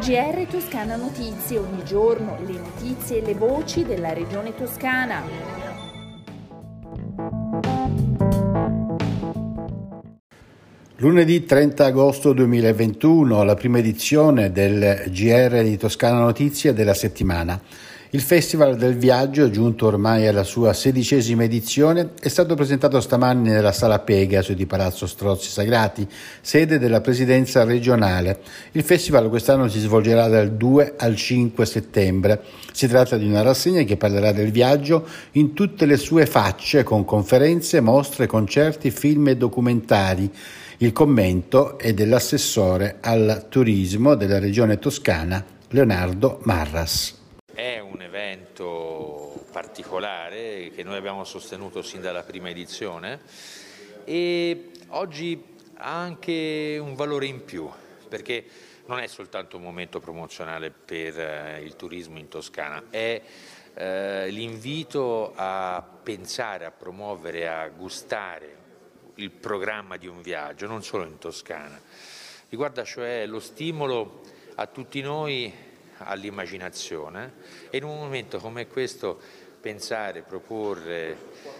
GR Toscana Notizie, ogni giorno le notizie e le voci della regione toscana. Lunedì 30 agosto 2021, la prima edizione del GR di Toscana Notizie della settimana. Il Festival del Viaggio, giunto ormai alla sua sedicesima edizione, è stato presentato stamani nella Sala Pegaso di Palazzo Strozzi Sagrati, sede della presidenza regionale. Il festival quest'anno si svolgerà dal 2 al 5 settembre. Si tratta di una rassegna che parlerà del viaggio in tutte le sue facce, con conferenze, mostre, concerti, film e documentari. Il commento è dell'assessore al turismo della regione toscana, Leonardo Marras. Un evento particolare che noi abbiamo sostenuto sin dalla prima edizione e oggi ha anche un valore in più perché non è soltanto un momento promozionale per eh, il turismo in Toscana, è eh, l'invito a pensare, a promuovere, a gustare il programma di un viaggio, non solo in Toscana. Riguarda cioè lo stimolo a tutti noi all'immaginazione e in un momento come questo pensare, proporre,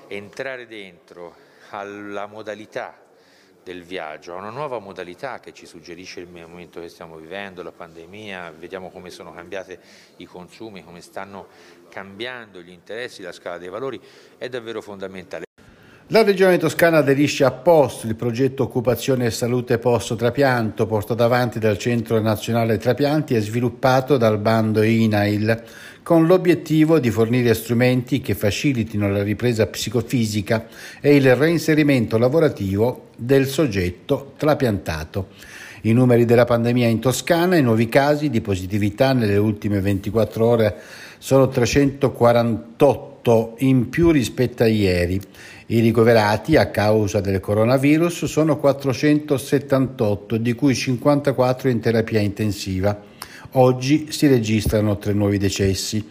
entrare dentro alla modalità del viaggio, a una nuova modalità che ci suggerisce il momento che stiamo vivendo, la pandemia, vediamo come sono cambiati i consumi, come stanno cambiando gli interessi, la scala dei valori, è davvero fondamentale. La Regione Toscana aderisce a POST, il progetto Occupazione e Salute Post Trapianto, portato avanti dal Centro Nazionale Trapianti e sviluppato dal bando INAIL, con l'obiettivo di fornire strumenti che facilitino la ripresa psicofisica e il reinserimento lavorativo del soggetto trapiantato. I numeri della pandemia in Toscana, i nuovi casi di positività nelle ultime 24 ore sono 348 in più rispetto a ieri. I ricoverati a causa del coronavirus sono 478, di cui 54 in terapia intensiva. Oggi si registrano tre nuovi decessi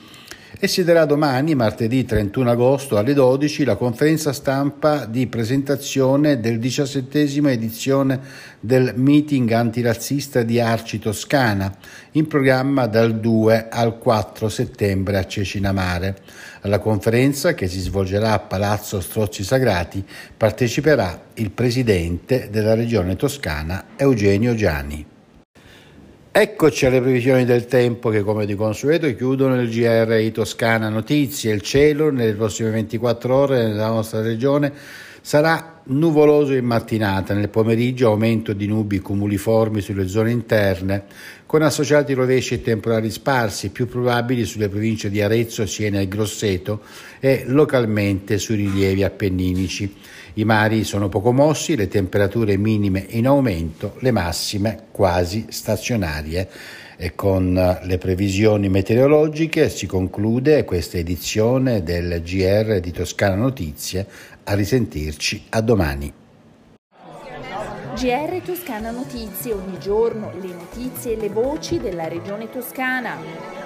e si darà domani, martedì 31 agosto alle 12, la conferenza stampa di presentazione del diciassettesima edizione del meeting antirazzista di Arci Toscana, in programma dal 2 al 4 settembre a Cecinamare. Alla conferenza, che si svolgerà a Palazzo Strozzi Sagrati, parteciperà il presidente della regione toscana Eugenio Gianni. Eccoci alle previsioni del tempo che come di consueto chiudono il GR Toscana Notizie. Il cielo nelle prossime 24 ore nella nostra regione sarà nuvoloso in mattinata, nel pomeriggio aumento di nubi cumuliformi sulle zone interne, con associati rovesci e temporali sparsi, più probabili sulle province di Arezzo, Siena e Grosseto e localmente sui rilievi appenninici. I mari sono poco mossi, le temperature minime in aumento, le massime quasi stazionarie. E con le previsioni meteorologiche si conclude questa edizione del GR di Toscana Notizie. A risentirci a domani. GR Toscana Notizie, ogni giorno le notizie e le voci della regione toscana.